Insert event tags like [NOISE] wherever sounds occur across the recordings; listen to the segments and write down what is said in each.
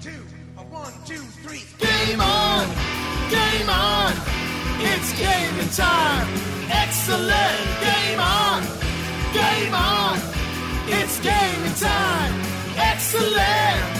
two, a one, two, three. Game on! Game on! It's game time! Excellent! Game on! Game on! It's game time! Excellent!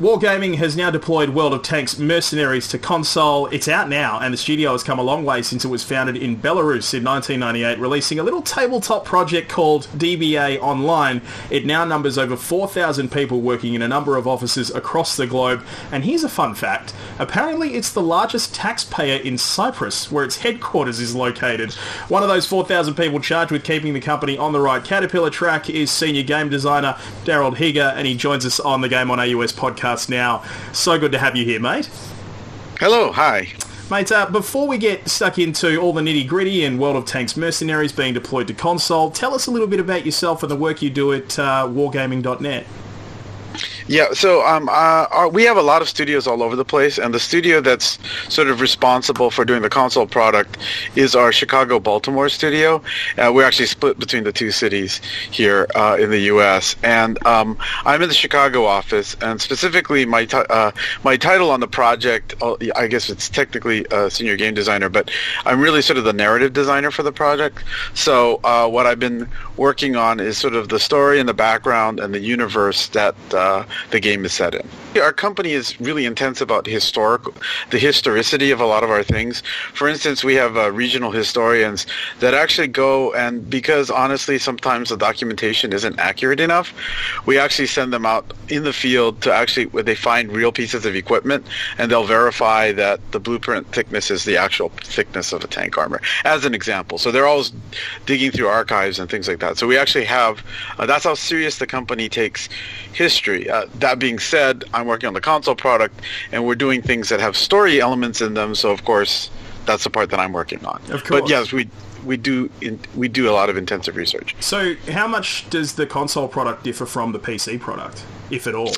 Wargaming has now deployed World of Tanks Mercenaries to console. It's out now, and the studio has come a long way since it was founded in Belarus in 1998, releasing a little tabletop project called DBA Online. It now numbers over 4,000 people working in a number of offices across the globe. And here's a fun fact. Apparently, it's the largest taxpayer in Cyprus, where its headquarters is located. One of those 4,000 people charged with keeping the company on the right Caterpillar track is senior game designer Daryl Higa, and he joins us on the Game on AUS podcast now. So good to have you here, mate. Hello, hi. Mate, uh, before we get stuck into all the nitty gritty and World of Tanks Mercenaries being deployed to console, tell us a little bit about yourself and the work you do at uh, wargaming.net. Yeah, so um, uh, our, we have a lot of studios all over the place, and the studio that's sort of responsible for doing the console product is our Chicago Baltimore studio. Uh, we're actually split between the two cities here uh, in the U.S. And um, I'm in the Chicago office, and specifically my t- uh, my title on the project, uh, I guess it's technically a senior game designer, but I'm really sort of the narrative designer for the project. So uh, what I've been working on is sort of the story and the background and the universe that uh, the game is set in. Our company is really intense about historical, the historicity of a lot of our things. For instance, we have uh, regional historians that actually go and because honestly, sometimes the documentation isn't accurate enough, we actually send them out in the field to actually where they find real pieces of equipment and they'll verify that the blueprint thickness is the actual thickness of a tank armor, as an example. So they're always digging through archives and things like that. So we actually have, uh, that's how serious the company takes history. Uh, that being said, I'm working on the console product, and we're doing things that have story elements in them. So of course, that's the part that I'm working on. Of course. But yes, we we do in, we do a lot of intensive research. So, how much does the console product differ from the PC product, if at all?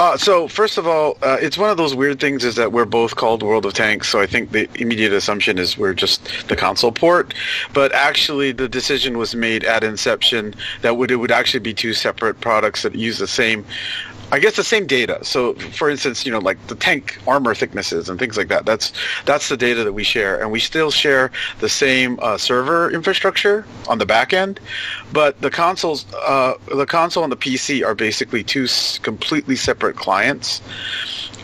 Uh, so first of all, uh, it's one of those weird things is that we're both called World of Tanks. So I think the immediate assumption is we're just the console port. But actually, the decision was made at inception that would it would actually be two separate products that use the same I guess the same data. So, for instance, you know, like the tank armor thicknesses and things like that. That's that's the data that we share, and we still share the same uh, server infrastructure on the back end. But the consoles, uh, the console and the PC are basically two completely separate clients,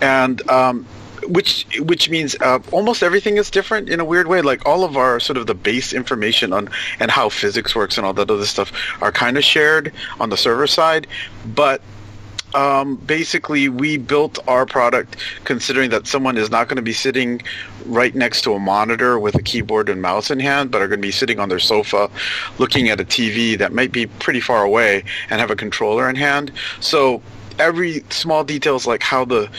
and um, which which means uh, almost everything is different in a weird way. Like all of our sort of the base information on and how physics works and all that other stuff are kind of shared on the server side, but um, basically we built our product considering that someone is not going to be sitting right next to a monitor with a keyboard and mouse in hand, but are going to be sitting on their sofa looking at a TV that might be pretty far away and have a controller in hand. So every small details like how the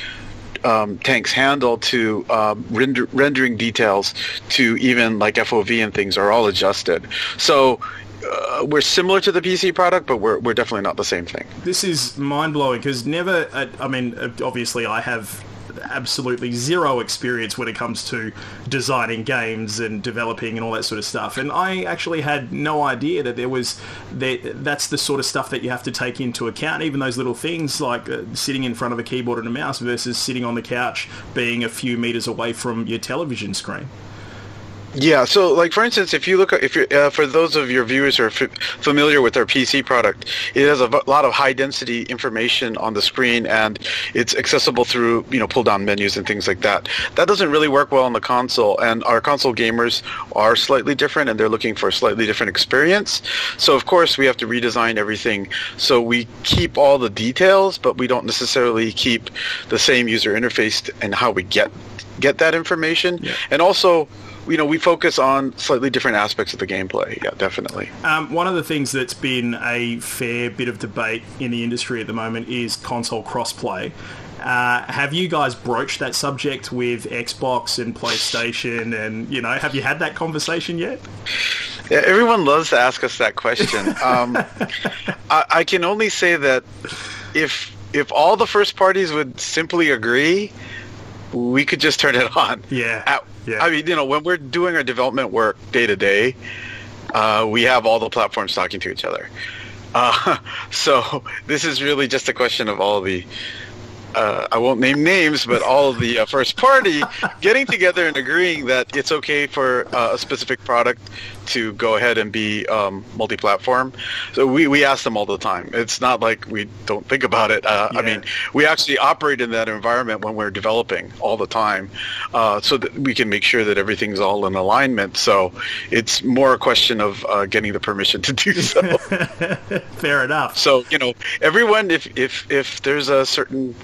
um, tanks handle to um, render, rendering details to even like FOV and things are all adjusted. So uh, we're similar to the PC product, but we're, we're definitely not the same thing. This is mind blowing because never, uh, I mean, uh, obviously I have absolutely zero experience when it comes to designing games and developing and all that sort of stuff. And I actually had no idea that there was that that's the sort of stuff that you have to take into account. Even those little things like uh, sitting in front of a keyboard and a mouse versus sitting on the couch being a few meters away from your television screen. Yeah, so like for instance, if you look at if you uh, for those of your viewers who are f- familiar with our PC product, it has a v- lot of high density information on the screen and it's accessible through you know pull down menus and things like that. That doesn't really work well on the console, and our console gamers are slightly different and they're looking for a slightly different experience. So of course we have to redesign everything so we keep all the details, but we don't necessarily keep the same user interface and how we get get that information, and also you know, we focus on slightly different aspects of the gameplay. Yeah, definitely. Um, one of the things that's been a fair bit of debate in the industry at the moment is console crossplay. Uh, have you guys broached that subject with Xbox and PlayStation? And you know, have you had that conversation yet? Yeah, everyone loves to ask us that question. [LAUGHS] Um, I, I can only say that if if all the first parties would simply agree, we could just turn it on. Yeah. Uh, Yeah. I mean, you know, when we're doing our development work day to day, uh, we have all the platforms talking to each other. Uh, [LAUGHS] so this is really just a question of all the, uh, I won't name names, but all of the uh, first party [LAUGHS] getting together and agreeing that it's okay for uh, a specific product to go ahead and be um, multi-platform. So we, we ask them all the time. It's not like we don't think about it. Uh, I mean, we actually operate in that environment when we're developing all the time uh, so that we can make sure that everything's all in alignment. So it's more a question of uh, getting the permission to do so. [LAUGHS] Fair enough. so, you know, everyone, if, if, if there's a certain,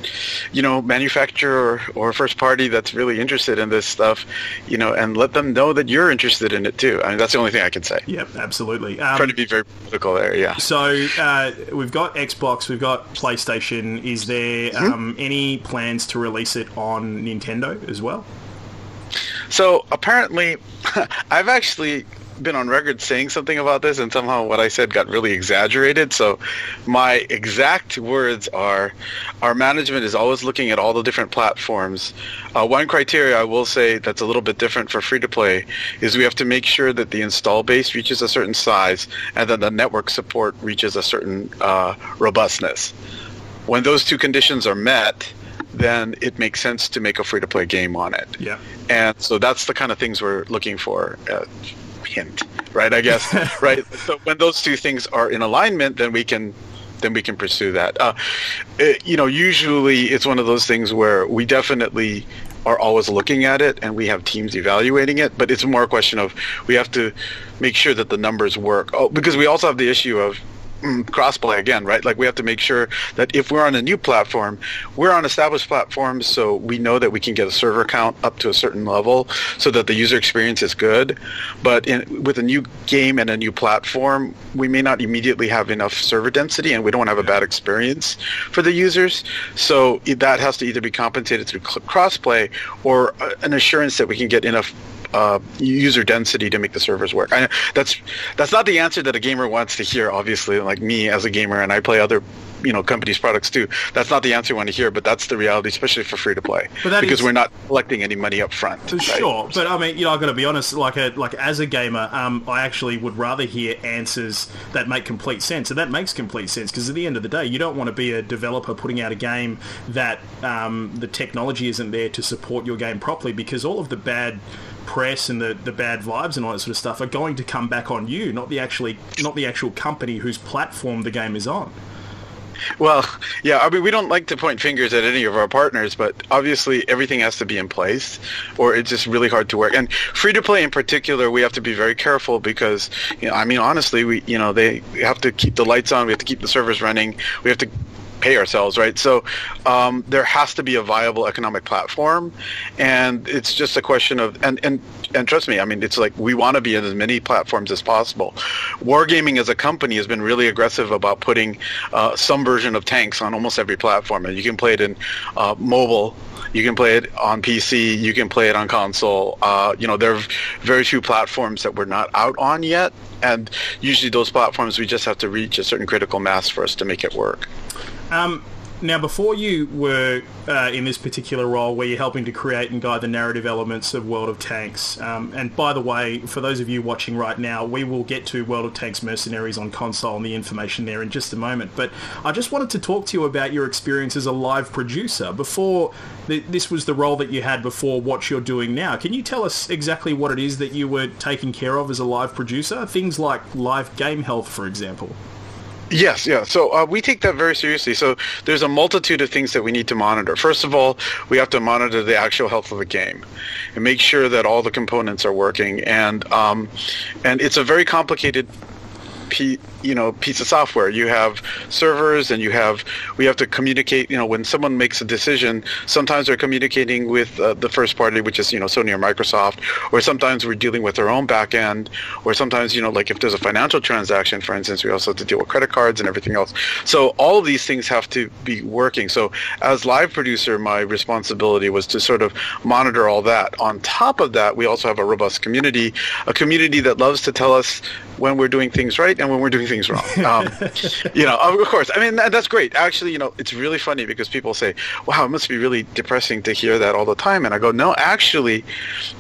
you know, manufacturer or, or first party that's really interested in this stuff, you know, and let them know that you're interested in it too. I mean, that's the only thing I can say. Yep, absolutely. Trying Um, to be very political there, yeah. so uh, we've got Xbox, we've got PlayStation. Is there Mm-hmm. um, any plans to release it on Nintendo as well? So apparently, [LAUGHS] I've actually been on record saying something about this, and somehow what I said got really exaggerated. So my exact words are, our management is always looking at all the different platforms. Uh, one criteria I will say that's a little bit different for free-to-play is we have to make sure that the install base reaches a certain size, and then the network support reaches a certain uh, robustness. When those two conditions are met, then it makes sense to make a free-to-play game on it. Yeah. And so that's the kind of things we're looking for. Uh, hint, right? I guess, [LAUGHS] right? So when those two things are in alignment, then we can then we can pursue that. Uh, it, you know, usually it's one of those things where we definitely are always looking at it and we have teams evaluating it, but it's more a question of we have to make sure that the numbers work. Oh, because we also have the issue of crossplay again, right? Like we have to make sure that if we're on a new platform, we're on established platforms, so we know that we can get a server count up to a certain level, so that the user experience is good. But in, with a new game and a new platform, we may not immediately have enough server density, and we don't have a bad experience for the users. So that has to either be compensated through crossplay or uh, an assurance that we can get enough uh, user density to make the servers work. I that's that's not the answer that a gamer wants to hear. Obviously, like me as a gamer, and I play other you know companies' products too. That's not the answer you want to hear, but that's the reality, especially for free to play, because is- we're not collecting any money up front. right? Sure, but I mean, you know, I've got to be honest. Like a like as a gamer, um, I actually would rather hear answers that make complete sense, and that makes complete sense because at the end of the day, you don't want to be a developer putting out a game that um, the technology isn't there to support your game properly, because all of the bad press and the, the bad vibes and all that sort of stuff are going to come back on you, not the actually not the actual company whose platform the game is on. Well, yeah, I mean, we don't like to point fingers at any of our partners, but obviously everything has to be in place or it's just really hard to work. And free to play in particular, we have to be very careful because, you know, I mean, honestly, we, you know, they have to keep the lights on. We have to keep the servers running. We have to pay ourselves, right? So um, there has to be a viable economic platform, and it's just a question of and and and trust me, I mean, it's like we want to be in as many platforms as possible. Wargaming as a company has been really aggressive about putting uh, some version of tanks on almost every platform, and you can play it in uh, mobile. You can play it on PC. You can play it on console. Uh, you know, there are very few platforms that we're not out on yet, and usually those platforms we just have to reach a certain critical mass for us to make it work. Um, now, before you were uh, in this particular role where you're helping to create and guide the narrative elements of World of Tanks, um, and by the way, for those of you watching right now, we will get to World of Tanks Mercenaries on console and the information there in just a moment. But I just wanted to talk to you about your experience as a live producer before th- this was the role that you had before what you're doing now. Can you tell us exactly what it is that you were taking care of as a live producer? Things like live game health, for example. Yes, yeah. So uh, we take that very seriously. So there's a multitude of things that we need to monitor. First of all, we have to monitor the actual health of the game and make sure that all the components are working. And um, and it's a very complicated you know piece of software. You have servers, and you have we have to communicate. You know, when someone makes a decision, sometimes they're communicating with uh, the first party, which is you know Sony or Microsoft, or sometimes we're dealing with our own back end, or sometimes you know like if there's a financial transaction, for instance, we also have to deal with credit cards and everything else. So all of these things have to be working. So as live producer, my responsibility was to sort of monitor all that. On top of that, we also have a robust community, a community that loves to tell us when we're doing things right and when we're doing things things wrong. [LAUGHS] Um, you know, of course. I mean, that, that's great. Actually, you know, it's really funny because people say, "Wow, it must be really depressing to hear that all the time." And I go, "No, actually,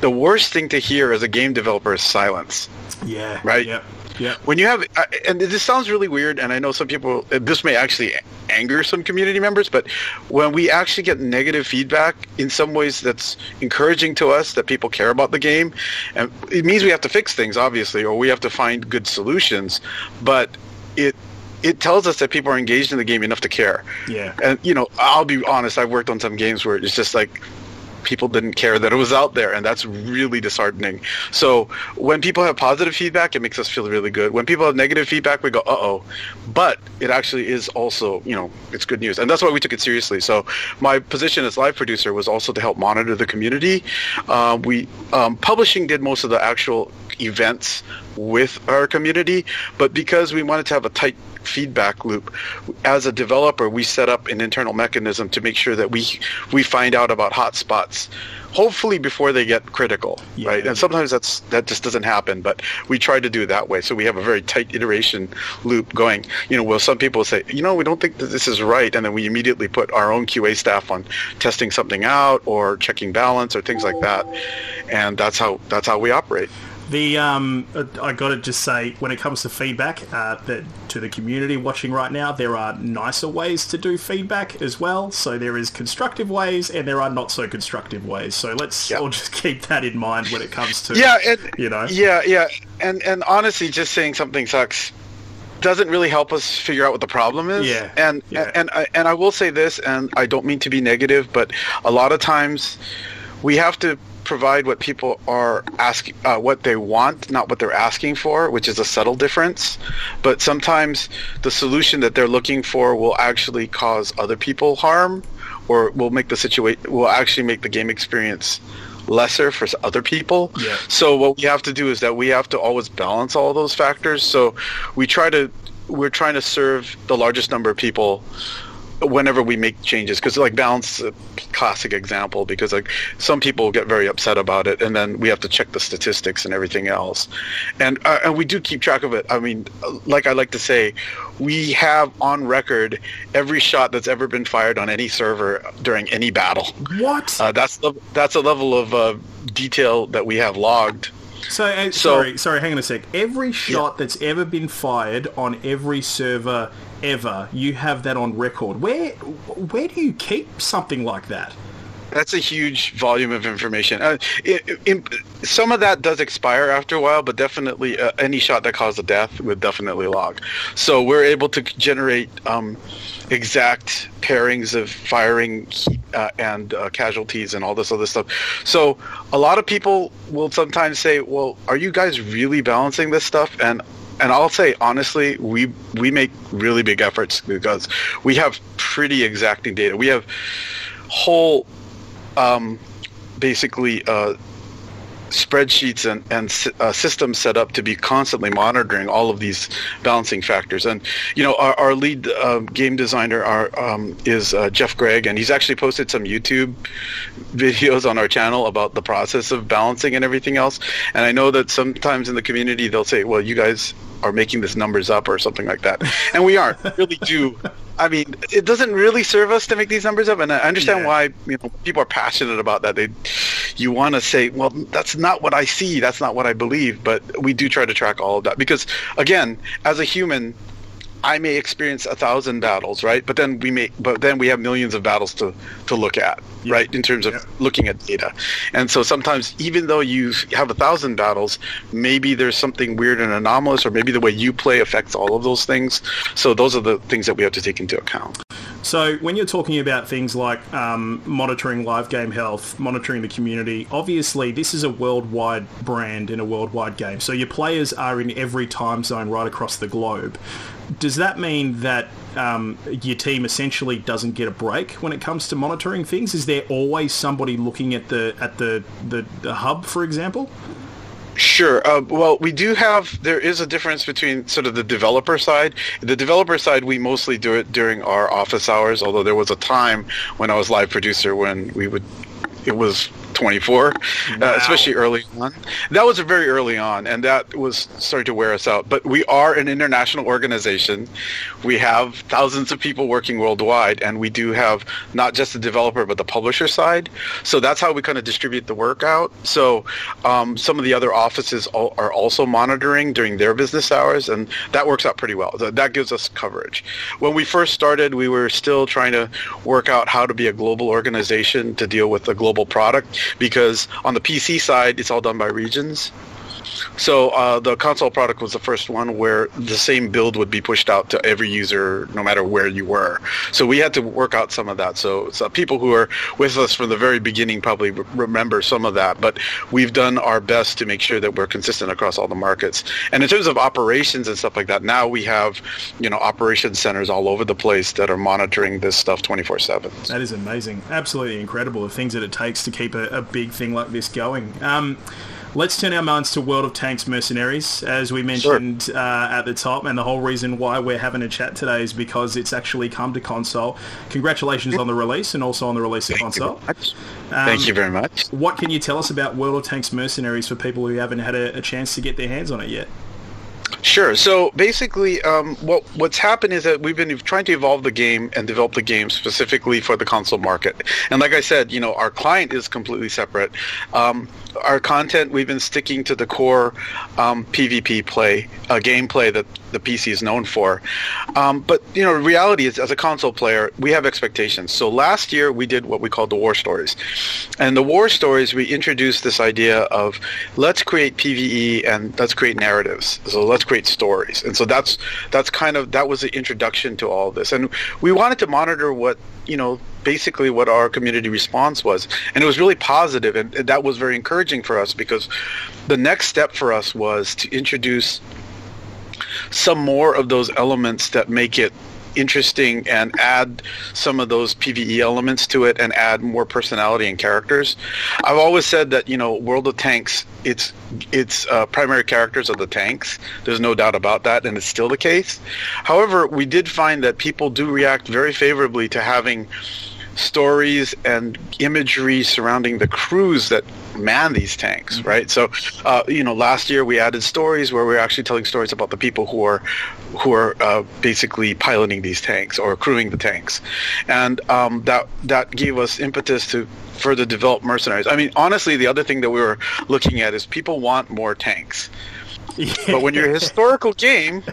the worst thing to hear as a game developer is silence." Yeah. Right? Yep. Yep. when you have uh, and this sounds really weird and i know some people uh, this may actually anger some community members but when we actually get negative feedback in some ways that's encouraging to us that people care about the game and it means we have to fix things obviously or we have to find good solutions but it it tells us that people are engaged in the game enough to care Yeah. and you know i'll be honest i've worked on some games where it's just like people didn't care that it was out there and that's really disheartening. So when people have positive feedback it makes us feel really good. When people have negative feedback we go uh-oh. But it actually is also you know it's good news. And that's why we took it seriously. So my position as live producer was also to help monitor the community. Uh, we um, publishing did most of the actual events with our community but because we wanted to have a tight feedback loop as a developer we set up an internal mechanism to make sure that we we find out about hotspots hopefully before they get critical Yeah. right? And sometimes that's that just doesn't happen but we try to do it that way. So we have a very tight iteration loop going. You know well some people say you know we don't think that this is right and then we immediately put our own qa staff on testing something out or checking balance or things like that. And that's how that's how we operate The um, I got to just say, when it comes to feedback, uh, that to the community watching right now, there are nicer ways to do feedback as well. So there is constructive ways, and there are not so constructive ways. So let's Yeah. all just keep that in mind when it comes to yeah and you know. yeah yeah and and honestly just saying something sucks doesn't really help us figure out what the problem is Yeah, and yeah. and I, and I will say this and I don't mean to be negative but a lot of times we have to provide what people are asking uh, what they want not what they're asking for which is a subtle difference but sometimes the solution that they're looking for will actually cause other people harm or will make the situation will actually make the game experience lesser for other people Yeah. so what we have to do is that we have to always balance all those factors. So we try to we're trying to serve the largest number of people whenever we make changes because like balance is a classic example because like some people get very upset about it and then we have to check the statistics and everything else. And uh, and we do keep track of it. I mean like i like to say we have on record every shot that's ever been fired on any server during any battle. What? uh, that's the that's a level of uh, detail that we have logged So, uh, So- sorry, sorry, hang on a sec. Every shot that's ever been fired on every server ever, you have that on record. Where, where do you keep something like that? That's a huge volume of information. Uh, i in, some of that does expire after a while, but definitely uh, any shot that caused a death would definitely log. So we're able to generate um, exact pairings of firing uh, and uh, casualties and all this other stuff. So a lot of people will sometimes say, "Well, are you guys really balancing this stuff?" And and I'll say honestly, we we make really big efforts because we have pretty exacting data. We have whole um, basically uh, spreadsheets and, and uh, systems set up to be constantly monitoring all of these balancing factors. And you know, our, our lead uh, game designer are, um, is uh, Jeff Gregg, and he's actually posted some YouTube videos on our channel about the process of balancing and everything else. And I know that sometimes in the community they'll say, "Well, you guys are making this numbers up" or something like that, and we aren't. Really do. I mean, it doesn't really serve us to make these numbers up, and I understand Yeah. why you know people are passionate about that. They, you want to say, well, that's not what I see, that's not what I believe, but we do try to track all of that because, again, as a human, I may experience a thousand battles, right? But then we may, but then we have millions of battles to to look at, right? In terms of Yeah. looking at data, and so sometimes even though you have a thousand battles, maybe there's something weird and anomalous, or maybe the way you play affects all of those things. So those are the things that we have to take into account. So when you're talking about things like um, monitoring live game health, monitoring the community, obviously this is a worldwide brand in a worldwide game. So your players are in every time zone right across the globe. Does that mean that um, your team essentially doesn't get a break when it comes to monitoring things? Is there always somebody looking at the at the, the, the hub, for example? Sure. Uh, well, we do have. There is a difference between sort of the developer side. The developer side, we mostly do it during our office hours. Although there was a time when I was live producer when we would. It was 24, uh, especially early on. That was very early on, and that was starting to wear us out. But we are an international organization. We have thousands of people working worldwide, and we do have not just the developer but the publisher side. So that's how we kind of distribute the work out. So um, some of the other offices are also monitoring during their business hours, and that works out pretty well. That gives us coverage. When we first started, we were still trying to work out how to be a global organization to deal with a global product because on the PC side, it's all done by regions. So uh, the console product was the first one where the same build would be pushed out to every user, no matter where you were. So we had to work out some of that. So, so people who are with us from the very beginning probably re- remember some of that. But we've done our best to make sure that we're consistent across all the markets. And in terms of operations and stuff like that, now we have, you know, operations centers all over the place that are monitoring this stuff 24/7. That is amazing. Absolutely incredible. The things that it takes to keep a, a big thing like this going. Um, let's turn our minds to World of Tanks Mercenaries, as we mentioned uh, at the top, and the whole reason why we're having a chat today is because it's actually come to console. Congratulations on the release, and also on the release of console. Thank you very much. What can you tell us about World of Tanks Mercenaries for people who haven't had a, a chance to get their hands on it yet? Sure. So basically, um, what what's happened is that we've been trying to evolve the game and develop the game specifically for the console market. And like I said, you know, our client is completely separate. Um, our content, we've been sticking to the core um, PvP play, uh, gameplay that the PC is known for. Um, but you know, reality is, as a console player, we have expectations. So last year we did what we called the war stories, and the war stories we introduced this idea of let's create PVE and let's create narratives. So let's create stories, and so that's that's kind of that was the introduction to all this, and we wanted to monitor what you know basically what our community response was and it was really positive and that was very encouraging for us because the next step for us was to introduce some more of those elements that make it interesting and add some of those PVE elements to it and add more personality and characters. I've always said that you know World of Tanks its its uh, primary characters are the tanks. There's no doubt about that, and it's still the case. However, we did find that people do react very favorably to having stories and imagery surrounding the crews that man these tanks, mm-hmm. right? So, uh, you know, last year we added stories where we are actually telling stories about the people who are who are uh, basically piloting these tanks or crewing the tanks, and um, that that gave us impetus to further develop mercenaries. I mean, honestly, the other thing that we were looking at is people want more tanks. [LAUGHS] But when you're a historical game,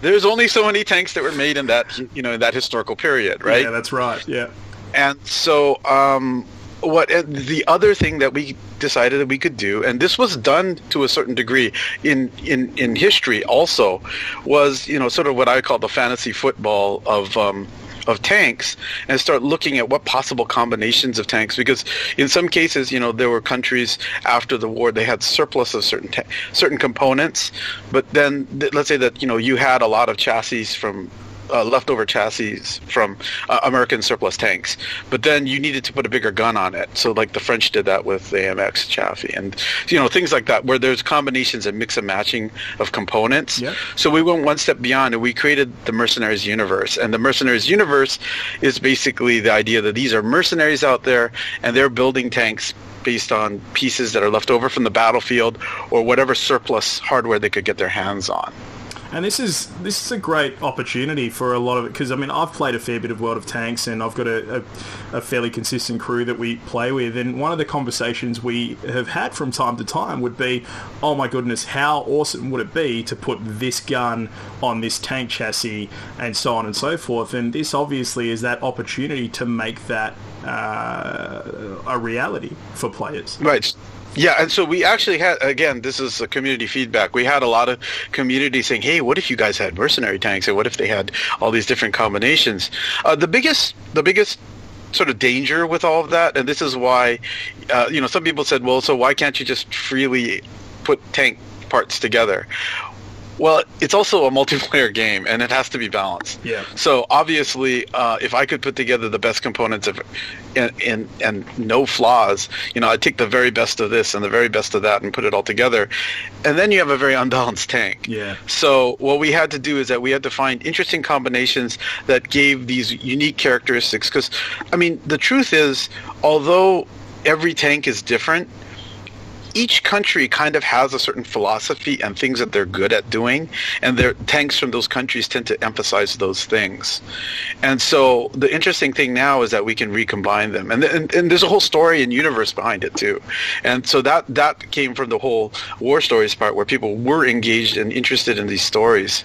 there's only so many tanks that were made in that you know in that historical period, right? Yeah, that's right. Yeah. And so um, what the other thing that we decided that we could do, and this was done to a certain degree in, in, in history also, was you know sort of what I call the fantasy football of um, of tanks and start looking at what possible combinations of tanks because in some cases you know there were countries after the war they had surplus of certain ta- certain components but then th- let's say that you know you had a lot of chassis from uh, leftover chassis from uh, American surplus tanks, but then you needed to put a bigger gun on it. So like the French did that with the AMX chassis, and you know things like that, where there's combinations and mix and matching of components. Yep. So we went one step beyond, and we created the Mercenaries universe. And the Mercenaries universe is basically the idea that these are mercenaries out there, and they're building tanks based on pieces that are left over from the battlefield or whatever surplus hardware they could get their hands on. And this is this is a great opportunity for a lot of it because I mean I've played a fair bit of World of Tanks and I've got a, a, a, fairly consistent crew that we play with and one of the conversations we have had from time to time would be oh my goodness how awesome would it be to put this gun on this tank chassis and so on and so forth and this obviously is that opportunity to make that uh, a reality for players. Right. Yeah, and so we actually had again. This is a community feedback. We had a lot of community saying, "Hey, what if you guys had mercenary tanks, and what if they had all these different combinations?" Uh, the biggest, the biggest sort of danger with all of that, and this is why, uh, you know, some people said, "Well, so why can't you just freely put tank parts together?" Well, it's also a multiplayer game, and it has to be balanced. Yeah. So obviously, uh, if I could put together the best components of, in, in, and no flaws, you know, I'd take the very best of this and the very best of that and put it all together, and then you have a very unbalanced tank. Yeah. So what we had to do is that we had to find interesting combinations that gave these unique characteristics. Because, I mean, the truth is, although every tank is different, each country kind of has a certain philosophy and things that they're good at doing, and their tanks from those countries tend to emphasize those things. And so the interesting thing now is that we can recombine them, and, and, and there's a whole story and universe behind it too. And so that that came from the whole war stories part, where people were engaged and interested in these stories.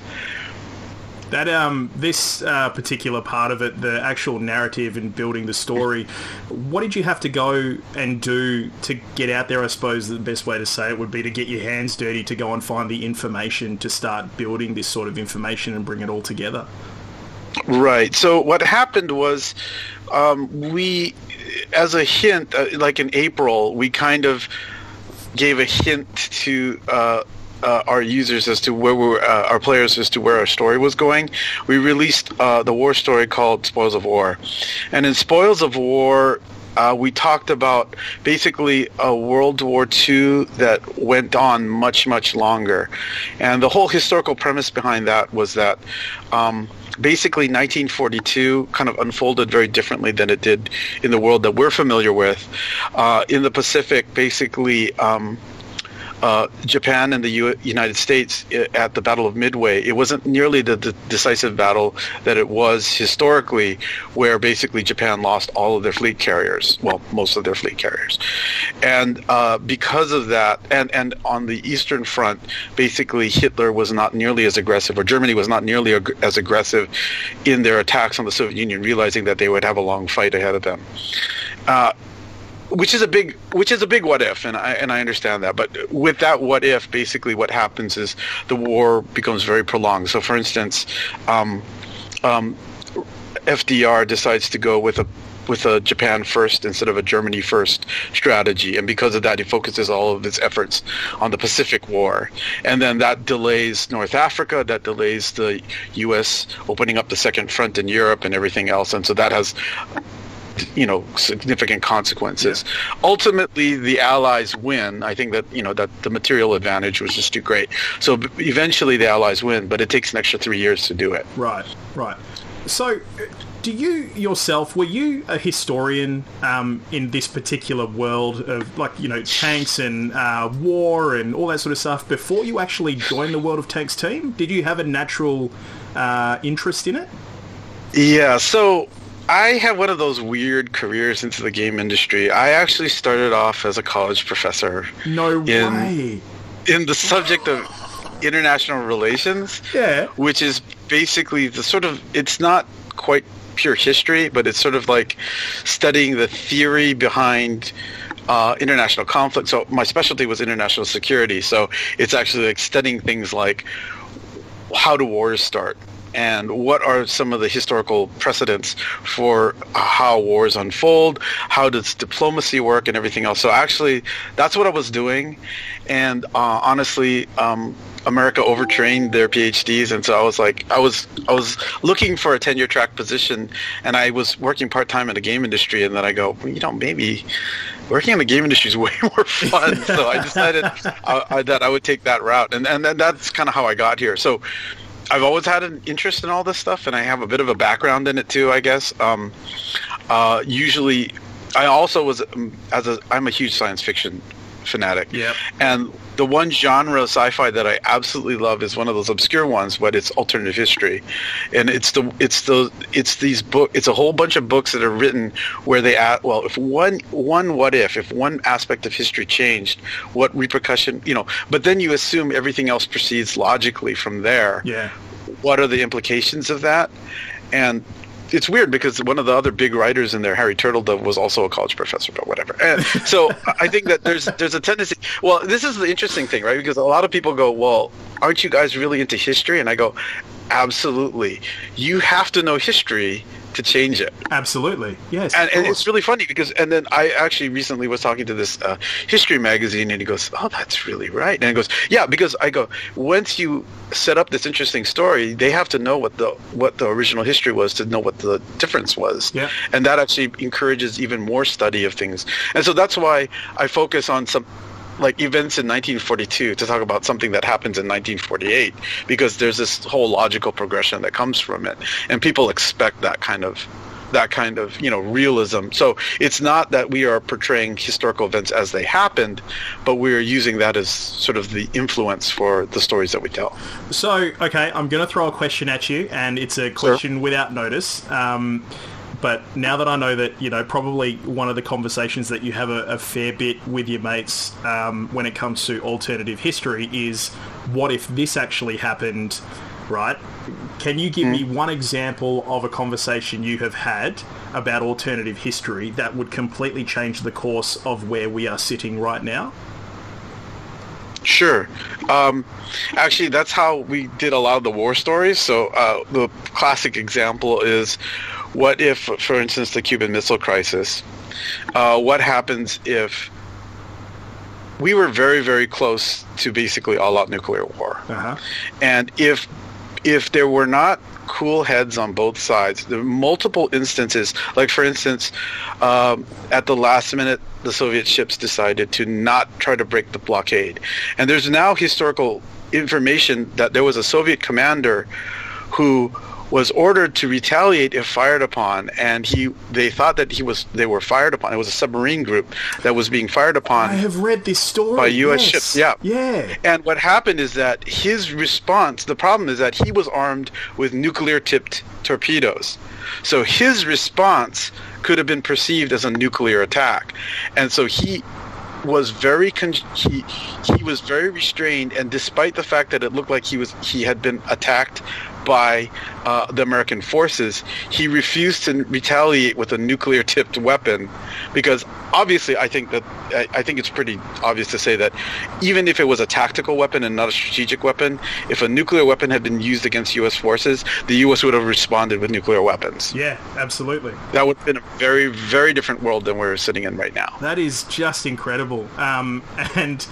That um, this uh, particular part of it, the actual narrative and building the story, what did you have to go and do to get out there? I suppose the best way to say it would be to get your hands dirty to go and find the information to start building this sort of information and bring it all together. Right. So what happened was, um, we, as a hint, uh, like in April, we kind of gave a hint to uh, uh, our users as to where we were, uh, our players as to where our story was going. We released uh, the war story called Spoils of War, and in Spoils of War. Uh, we talked about basically a World War II that went on much, much longer. And the whole historical premise behind that was that um, basically 1942 kind of unfolded very differently than it did in the world that we're familiar with. Uh, in the Pacific, basically, um, uh, Japan and the U- United States at the Battle of Midway, it wasn't nearly the, the, decisive battle that it was historically, where basically Japan lost all of their fleet carriers, well, most of their fleet carriers, and uh, because of that, and and on the Eastern Front, basically Hitler was not nearly as aggressive, or Germany was not nearly ag- as aggressive in their attacks on the Soviet Union, realizing that they would have a long fight ahead of them. Uh, which is a big which is a big what if and I and I understand that but with that what if basically what happens is the war becomes very prolonged. So for instance um, um, FDR decides to go with a with a Japan first instead of a Germany first strategy and because of that he focuses all of his efforts on the Pacific War. And then that delays North Africa that delays the US opening up the second front in Europe and everything else and so that has you know significant consequences. Yeah. Ultimately, the Allies win. I think that you know that the material advantage was just too great. So eventually, the Allies win, but it takes an extra three years to do it. Right, right. So, do you yourself were you a historian um, in this particular world of like you know tanks and uh, war and all that sort of stuff before you actually joined the World of Tanks team? Did you have a natural uh, interest in it? Yeah. So I had one of those weird careers into the game industry. I actually started off as a college professor. No in, way. In the subject of international relations. Yeah. Which is basically the sort of it's not quite pure history, but it's sort of like studying the theory behind uh, international conflict. So my specialty was international security. So it's actually like studying things like how do wars start? And what are some of the historical precedents for how wars unfold, how does diplomacy work, and everything else. So actually, that's what I was doing, and uh, honestly. Um, America overtrained their PhDs, and so I was like, I was I was looking for a tenure track position, and I was working part time in the game industry, and then I go, well, you know, maybe working in the game industry is [LAUGHS] way more fun. so I decided uh, uh, that I would take that route, and and that's kind of how I got here. So I've always had an interest in all this stuff, and I have a bit of a background in it too, I guess. Um, uh, usually, I also was um, as a I'm a huge science fiction fanatic. Yeah. And the one genre of sci-fi that I absolutely love is one of those obscure ones, but it's alternative history, and it's the it's the it's these book it's a whole bunch of books that are written where they add well if one one what if if one aspect of history changed what repercussion you know but then you assume everything else proceeds logically from there. Yeah. What are the implications of that? And it's weird because one of the other big writers in there, Harry Turtledove, was also a college professor, but whatever. And so [LAUGHS] I think that there's there's a tendency. Well, this is the interesting thing, right? Because a lot of people go, "Well, aren't you guys really into history?" And I go, "Absolutely. You have to know history to change it. Absolutely, yes. And, and it's really funny because, and then I actually recently was talking to this uh, history magazine, and he goes, "Oh, that's really right." And he goes, "Yeah," because I go, once you set up this interesting story, they have to know what the what the original history was to know what the difference was. Yeah. And that actually encourages even more study of things. And so that's why I focus on some like events in 1942 to talk about something that happens in 1948 because there's this whole logical progression that comes from it and people expect that kind of that kind of you know realism. So it's not that we are portraying historical events as they happened, but we are using that as sort of the influence for the stories that we tell. So, okay, I'm going to throw a question at you, and it's a question without notice. Um, but now that I know that, you know, probably one of the conversations that you have a, a fair bit with your mates um, when it comes to alternative history is what if this actually happened, right? Can you give me one example of a conversation you have had about alternative history that would completely change the course of where we are sitting right now? Sure. Um, actually, that's how we did a lot of the war stories. So uh, the classic example is, what if, for instance, the Cuban Missile Crisis? Uh, what happens if we were very, very close to basically all-out nuclear war, Uh-huh. and if if there were not cool heads on both sides, there were multiple instances. Like for instance, um, at the last minute, the Soviet ships decided to not try to break the blockade, and there's now historical information that there was a Soviet commander who was ordered to retaliate if fired upon and he they thought that he was they were fired upon it was a submarine group that was being fired upon I have read this story. By US yes. ships, yeah. Yeah. and what happened is that his response, the problem is that he was armed with nuclear tipped torpedoes. So his response could have been perceived as a nuclear attack. And so he was very con- he he was very restrained and despite the fact that it looked like he was he had been attacked by uh, the American forces, he refused to retaliate with a nuclear tipped weapon because obviously I think that I, I think it's pretty obvious to say that even if it was a tactical weapon and not a strategic weapon, if a nuclear weapon had been used against U.S. forces, the U.S. would have responded with nuclear weapons. Yeah, absolutely. That would have been a very, very different world than we're sitting in right now. That is just incredible. Um, [LAUGHS] and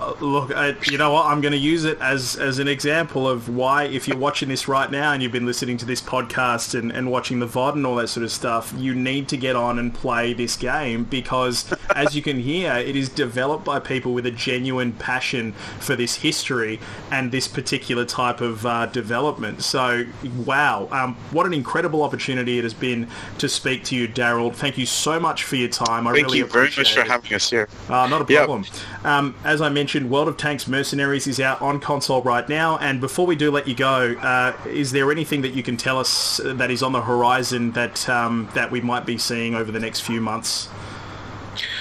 uh, look, I, you know what? I'm going to use it as as an example of why, if you're watching this right now and you've been listening to this podcast and, and watching the VOD and all that sort of stuff, you need to get on and play this game because, [LAUGHS] as you can hear, it is developed by people with a genuine passion for this history and this particular type of uh, development. So, wow, um, what an incredible opportunity it has been to speak to you, Daryl. Thank you so much for your time. I Thank really you very much for it. having us here. Uh, not a Yep. problem. Um, as I mentioned, World of Tanks Mercenaries is out on console right now. And before we do let you go, uh, is there anything that you can tell us that is on the horizon that um, that we might be seeing over the next few months?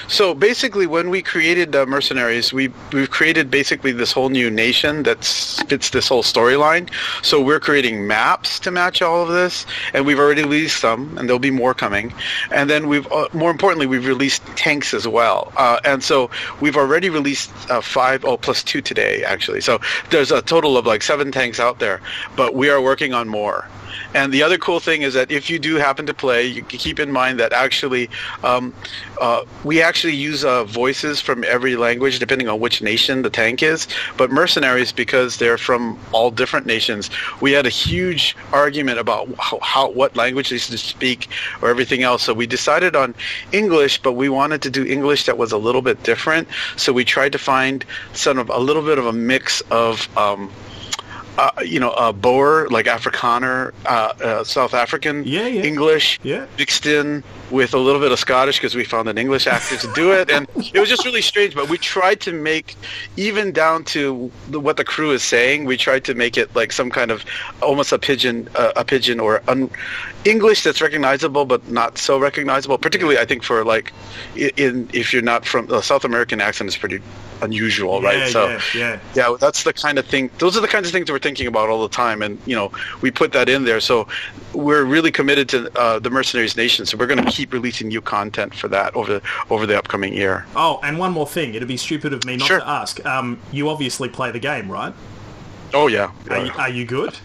So basically, when we created uh, Mercenaries, we we've created basically this whole new nation that fits this whole storyline. So we're creating maps to match all of this, and we've already released some, and there'll be more coming. And then we've, uh, more importantly, we've released tanks as well. Uh, and so we've already released uh, five, oh, plus two today actually. So there's a total of like seven tanks out there, but we are working on more. And the other cool thing is that if you do happen to play, you keep in mind that actually um, uh, we actually use uh, voices from every language depending on which nation the tank is. But mercenaries, because they're from all different nations, we had a huge argument about how, how what language they should speak or everything else. So we decided on English, but we wanted to do English that was a little bit different. So we tried to find sort of a little bit of a mix of um, uh, you know, uh, Boer, like Afrikaner, uh, uh, South African Yeah, yeah. English, Yeah. mixed in with a little bit of Scottish because we found an English actor to do it, and it was just really strange. But we tried to make, even down to the, what the crew is saying, we tried to make it like some kind of almost a pidgin, uh, a pidgin or un- English that's recognizable but not so recognizable. Particularly, I think for like, in if you're not from the South American accent is pretty unusual, Yeah, right? So yeah, yeah. yeah, that's the kind of thing. Those are the kinds of things we're thinking about all the time, and you know, we put that in there. So we're really committed to uh, the Mercenaries Nation. So we're going to keep releasing new content for that over over the upcoming year. Oh, and one more thing. It'd be stupid of me not Sure. to ask. Um, you obviously play the game, right? Oh yeah. Are, you, are you good?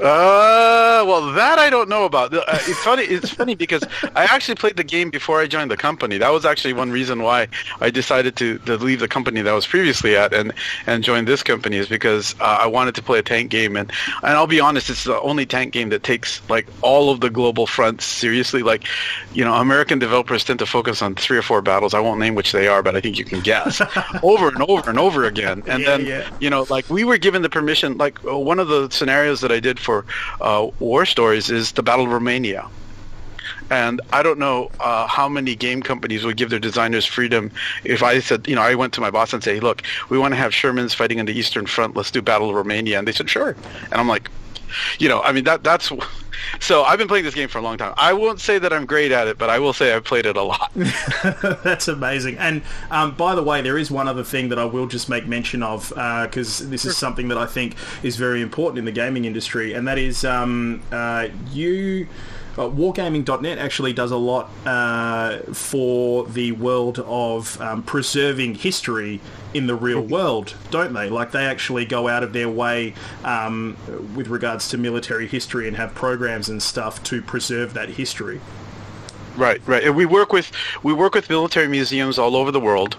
Uh, well, that I don't know about. Uh, It's funny. It's funny because I actually played the game before I joined the company. That was actually one reason why I decided to, to leave the company that I was previously at and and join this company is because uh, I wanted to play a tank game and and I'll be honest, it's the only tank game that takes like all of the global fronts seriously. Like, you know, American developers tend to focus on three or four battles. I won't name which they are, but I think you can guess [LAUGHS] over and over and over again. And Yeah, then yeah. you know, like we were given the permission. Like one of the scenarios that I did for uh, War Stories is the Battle of Romania, And I don't know uh, how many game companies would give their designers freedom if I said, you know, I went to my boss and say, look, we want to have Shermans fighting in the Eastern Front. Let's do Battle of Romania. And they said, sure. And I'm like, you know, I mean, that that's [LAUGHS] so I've been playing this game for a long time. I won't say that I'm great at it, but I will say I've played it a lot. [LAUGHS] [LAUGHS] That's amazing. And um, by the way, there is one other thing that I will just make mention of because uh, this is something that I think is very important in the gaming industry, and that is um, uh, you. Uh, Wargaming.net actually does a lot uh, for the world of um, preserving history in the real world, don't they? Like they actually go out of their way um, with regards to military history and have programs and stuff to preserve that history. Right, right. And we work with we work with military museums all over the world.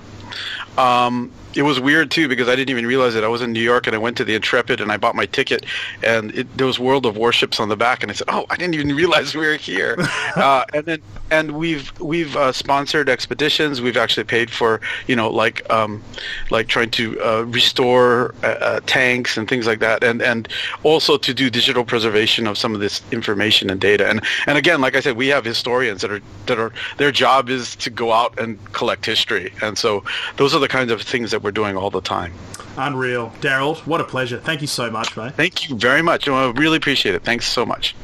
Um, it was weird too because I didn't even realize it. I was in New York and I went to the Intrepid and I bought my ticket, and it, there was World of Warships on the back, and I said, "Oh, I didn't even realize we were here." [LAUGHS] uh, and then and we've we've uh, sponsored expeditions. We've actually paid for you know like um, like trying to uh, restore uh, uh, tanks and things like that, and and also to do digital preservation of some of this information and data. And and again, like I said, we have historians that are that are their job is to go out and collect history, and so those are the kinds of things that we're doing all the time. Unreal. Daryl, what a pleasure. Thank you so much, mate. Thank you very much. I really appreciate it. Thanks so much.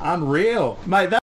Unreal. Mate, that